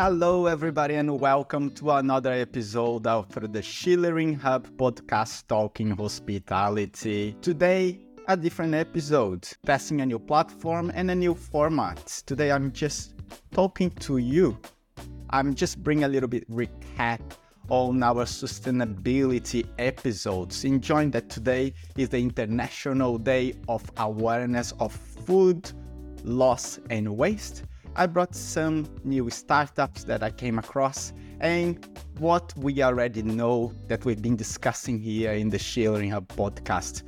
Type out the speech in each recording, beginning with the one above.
Hello, everybody, and welcome to another episode of the Schulering Hub podcast talking hospitality. Today, a different episode, testing a new platform and a new format. Today, I'm just talking to you. I'm just bringing a little bit recap on our sustainability episodes, enjoying that today is the International Day of Awareness of Food Loss and Waste. I brought some new startups that I came across and what we already know that we've been discussing here in the Schulering Hub podcast.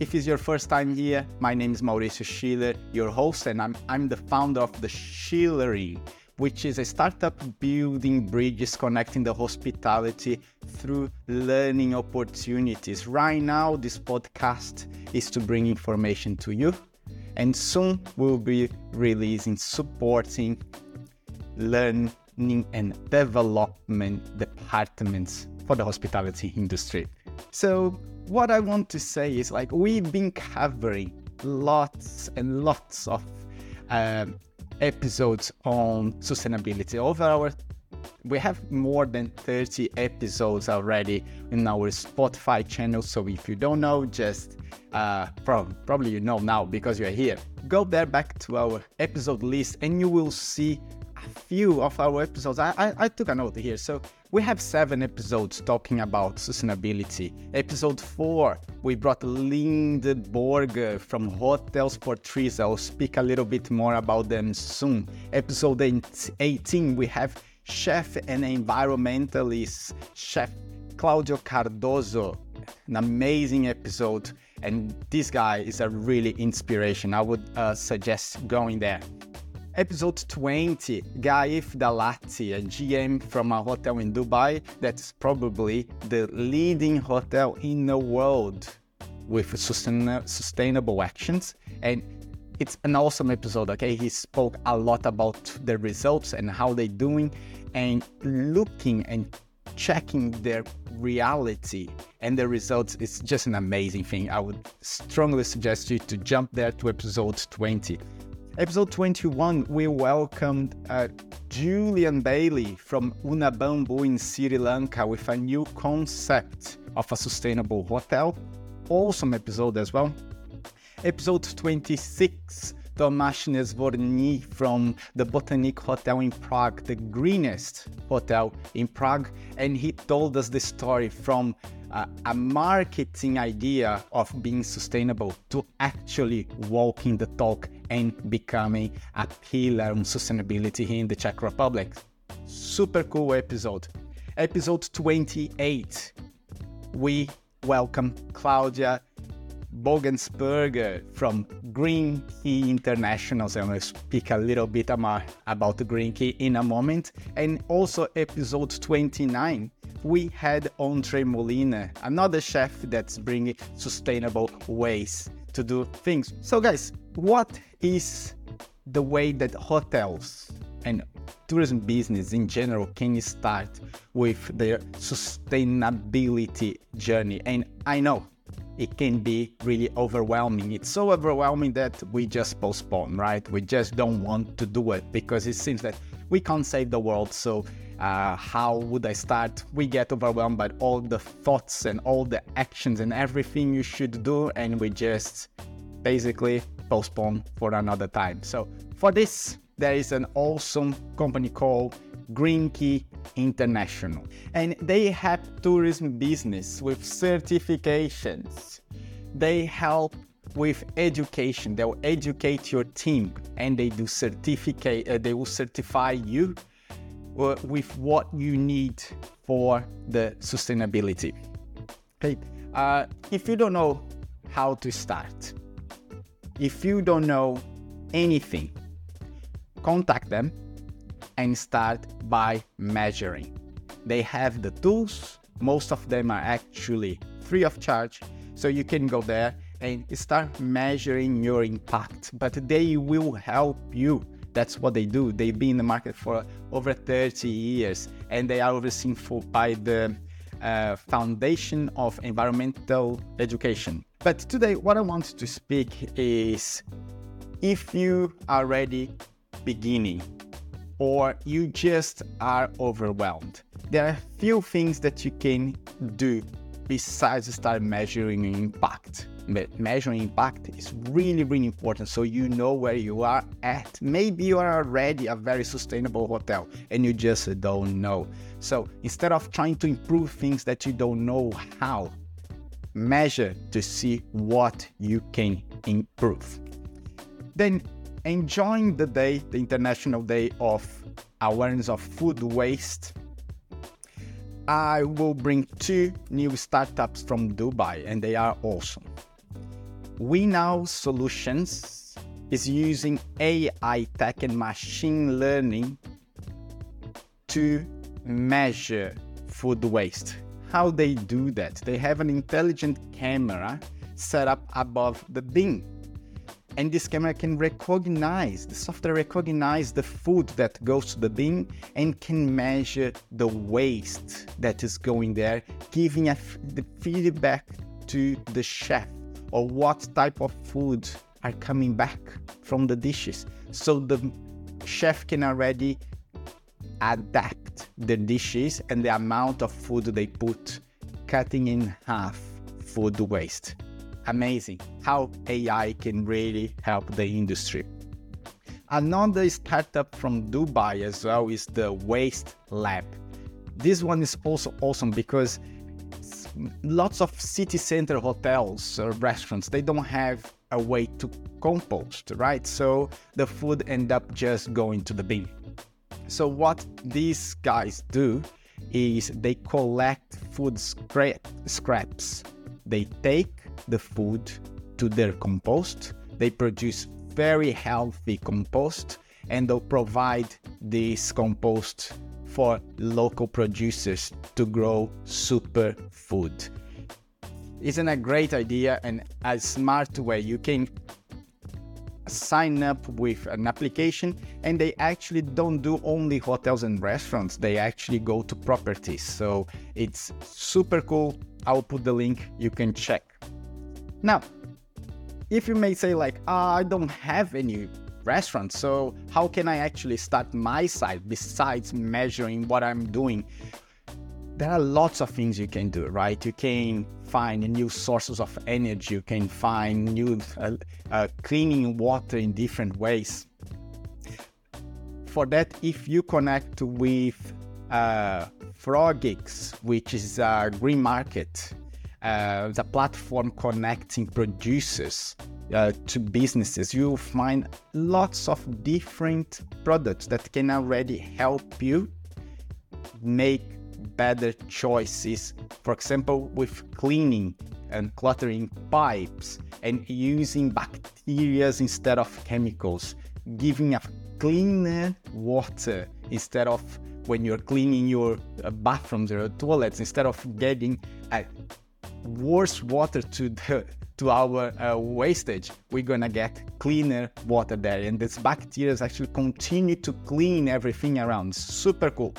If it's your first time here, my name is Mauricio Schuler, your host, and I'm, I'm the founder of the Schulering which is a startup building bridges connecting the hospitality through learning opportunities. Right now, this podcast is to bring information to you, and soon we'll be releasing supporting learning and development departments for the hospitality industry. So, what I want to say is like we've been covering lots and lots of um, episodes on sustainability. Over our we have more than 30 episodes already in our Spotify channel. So if you don't know, just uh, from probably you know now because you're here. Go there back to our episode list and you will see a few of our episodes. I, I, I took a note here. So we have seven episodes talking about sustainability. Episode four, we brought Linda Borger from Hotels for Trees. I'll speak a little bit more about them soon. Episode 18, we have chef and environmentalist chef Claudio Cardoso. An amazing episode, and this guy is a really inspiration. I would uh, suggest going there. Episode 20, Gaif Dalati, a GM from a hotel in Dubai that's probably the leading hotel in the world with sustain- sustainable actions. And it's an awesome episode, okay? He spoke a lot about the results and how they're doing and looking and checking their reality and the results is just an amazing thing. I would strongly suggest you to jump there to episode 20. Episode 21, we welcomed uh, Julian Bailey from Unabambu in Sri Lanka with a new concept of a sustainable hotel. Awesome episode as well. Episode 26, Tomasz Nesvorny from the Botanic Hotel in Prague, the greenest hotel in Prague, and he told us the story from uh, a marketing idea of being sustainable to actually walking the talk and becoming a pillar on sustainability here in the Czech Republic. Super cool episode. Episode 28, we welcome Claudia Bogensberger uh, from Green Key International. So I'm going to speak a little bit about Green Key in a moment. And also episode 29, we had Andre Molina, another chef that's bringing sustainable ways to do things. So guys, what is the way that hotels and tourism business in general can start with their sustainability journey? And I know it can be really overwhelming. It's so overwhelming that we just postpone, right? We just don't want to do it because it seems that we can't save the world. So, uh, how would I start? We get overwhelmed by all the thoughts and all the actions and everything you should do, and we just basically postpone for another time. So, for this, there is an awesome company called Green Key International. And they have tourism business with certifications. They help with education. They'll educate your team and they do certificate uh, they will certify you uh, with what you need for the sustainability. Okay. Uh, if you don't know how to start, if you don't know anything, contact them and start by measuring. They have the tools, most of them are actually free of charge, so you can go there and start measuring your impact. But they will help you. That's what they do. They've been in the market for over 30 years and they are overseen for, by the uh, Foundation of Environmental Education. But today, what I want to speak is if you are already beginning or you just are overwhelmed. There are a few things that you can do besides start measuring impact. But measuring impact is really, really important so you know where you are at. Maybe you are already a very sustainable hotel and you just don't know. So instead of trying to improve things that you don't know how, measure to see what you can improve. Then enjoying the day, the International Day of Awareness of Food Waste. I will bring two new startups from Dubai and they are awesome. Winnow Solutions is using AI tech and machine learning to measure food waste. How they do that? They have an intelligent camera set up above the bin. And this camera can recognize, the software recognize the food that goes to the bin and can measure the waste that is going there, giving the feedback to the chef or what type of food are coming back from the dishes. So the chef can already adapt the dishes and the amount of food they put, cutting in half food waste. Amazing how AI can really help the industry. Another startup from Dubai as well is the Waste Lab. This one is also awesome because lots of city center hotels or restaurants they don't have a way to compost right so the food end up just going to the bin so what these guys do is they collect food scrap, scraps they take the food to their compost. They produce very healthy compost and they'll provide this compost for local producers to grow super food. Isn't a great idea? And a smart way you can sign up with an application and they actually don't do only hotels and restaurants. They actually go to properties. So it's super cool. I'll put the link. You can check now if you may say like oh, i don't have any restaurant. So how can I actually start my site besides measuring what I'm doing? There are lots of things you can do, right? You can find new sources of energy. You can find new uh, uh, cleaning water in different ways. For that, if you connect with uh, Frogix, which is a green market, uh, the platform connecting producers uh, to businesses, you'll find lots of different products that can already help you make better choices. For example, with cleaning and cluttering pipes and using bacteria instead of chemicals, giving a cleaner water instead of when you're cleaning your uh, bathrooms or toilets, instead of getting a worse water to the to our uh, wastage, we're gonna get cleaner water there. And these bacteria actually continue to clean everything around. Super cool.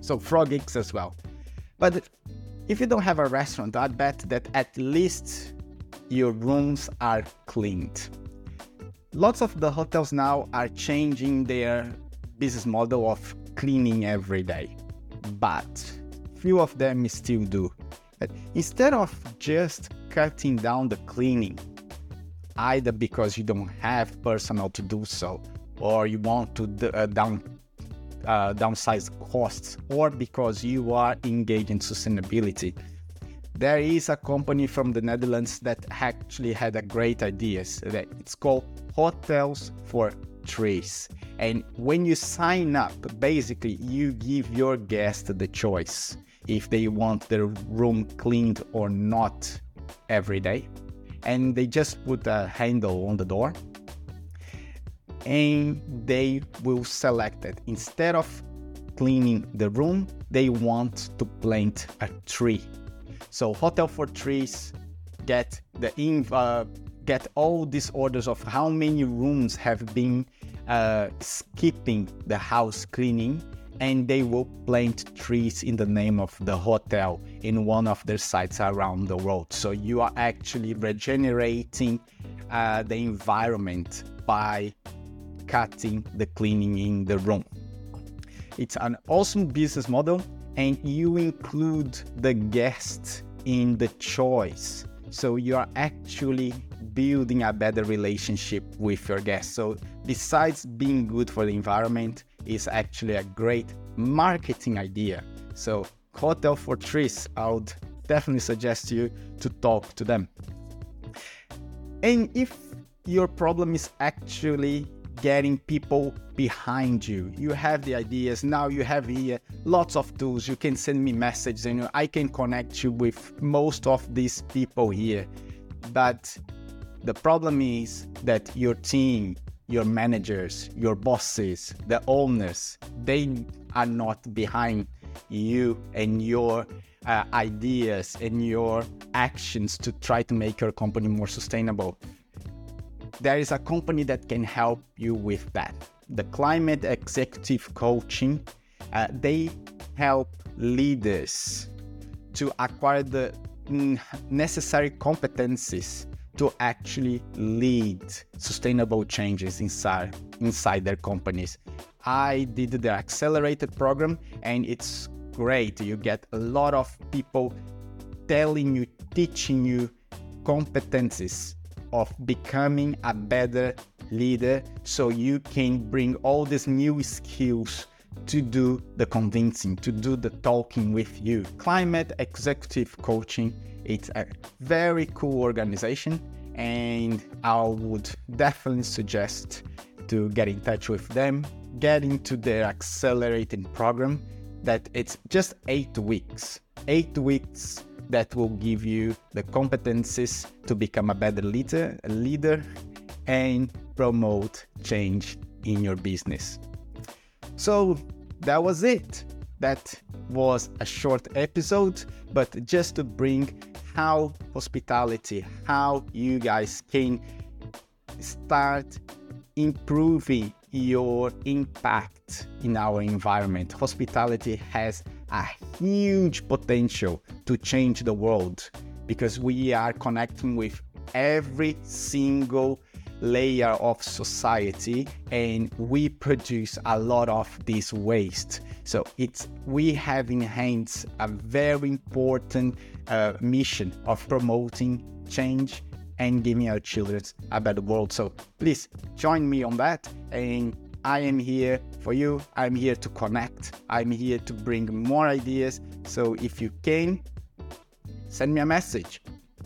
So Frogix as well. But if you don't have a restaurant, I bet that at least your rooms are cleaned. Lots of the hotels now are changing their business model of cleaning every day, but few of them still do. Instead of just cutting down the cleaning, either because you don't have personnel to do so, or you want to uh, down uh, downsize costs, or because you are engaged in sustainability. There is a company from the Netherlands that actually had a great idea. It's called Hotels for Trees. And when you sign up, basically you give your guest the choice if they want their room cleaned or not every day. And they just put a handle on the door and they will select it. Instead of cleaning the room, they want to plant a tree. So Hotel for Trees get the uh, get all these orders of how many rooms have been uh, skipping the house cleaning and they will plant trees in the name of the hotel in one of their sites around the world. So you are actually regenerating uh, the environment by cutting the cleaning in the room. It's an awesome business model, and you include the guest in the choice. So you are actually building a better relationship with your guests. So besides being good for the environment, it's actually a great marketing idea. So Hotel for Trees, I would definitely suggest you to talk to them. And if your problem is actually getting people behind you. You have the ideas. Now you have here lots of tools. You can send me messages and I can connect you with most of these people here. But the problem is that your team, your managers, your bosses, the owners, they are not behind you and your uh, ideas and your actions to try to make your company more sustainable there is a company that can help you with that. The Climate Executive Coaching, uh, they help leaders to acquire the necessary competencies to actually lead sustainable changes inside inside their companies. I did the accelerated program and it's great. You get a lot of people telling you, teaching you competencies of becoming a better leader so you can bring all these new skills to do the convincing, to do the talking with you. Climate Executive Coaching, it's a very cool organization and I would definitely suggest to get in touch with them, get into their accelerating program that it's just 8 weeks. 8 weeks that will give you the competencies to become a better leader, a leader and promote change in your business. So that was it. That was a short episode, but just to bring how hospitality, how you guys can start improving your impact in our environment. Hospitality has a huge potential to change the world because we are connecting with every single layer of society and we produce a lot of this waste so it's we have in hands a very important uh, mission of promoting change and giving our children a better world so please join me on that and I am here for you. I'm here to connect. I'm here to bring more ideas. So if you can, send me a message,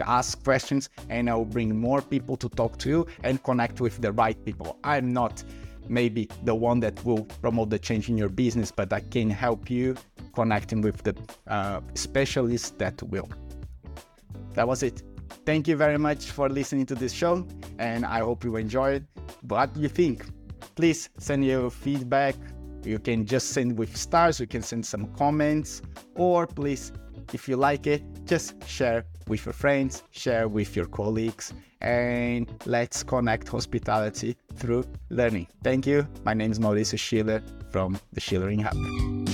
ask questions, and I'll bring more people to talk to you and connect with the right people. I'm not maybe the one that will promote the change in your business, but I can help you connecting with the uh, specialists that will. That was it. Thank you very much for listening to this show, and I hope you enjoyed. What do you think? please send your feedback. You can just send with stars, you can send some comments, or please, if you like it, just share with your friends, share with your colleagues, and let's connect hospitality through learning. Thank you. My name is Mauricio Schuler from the Schulering Hub.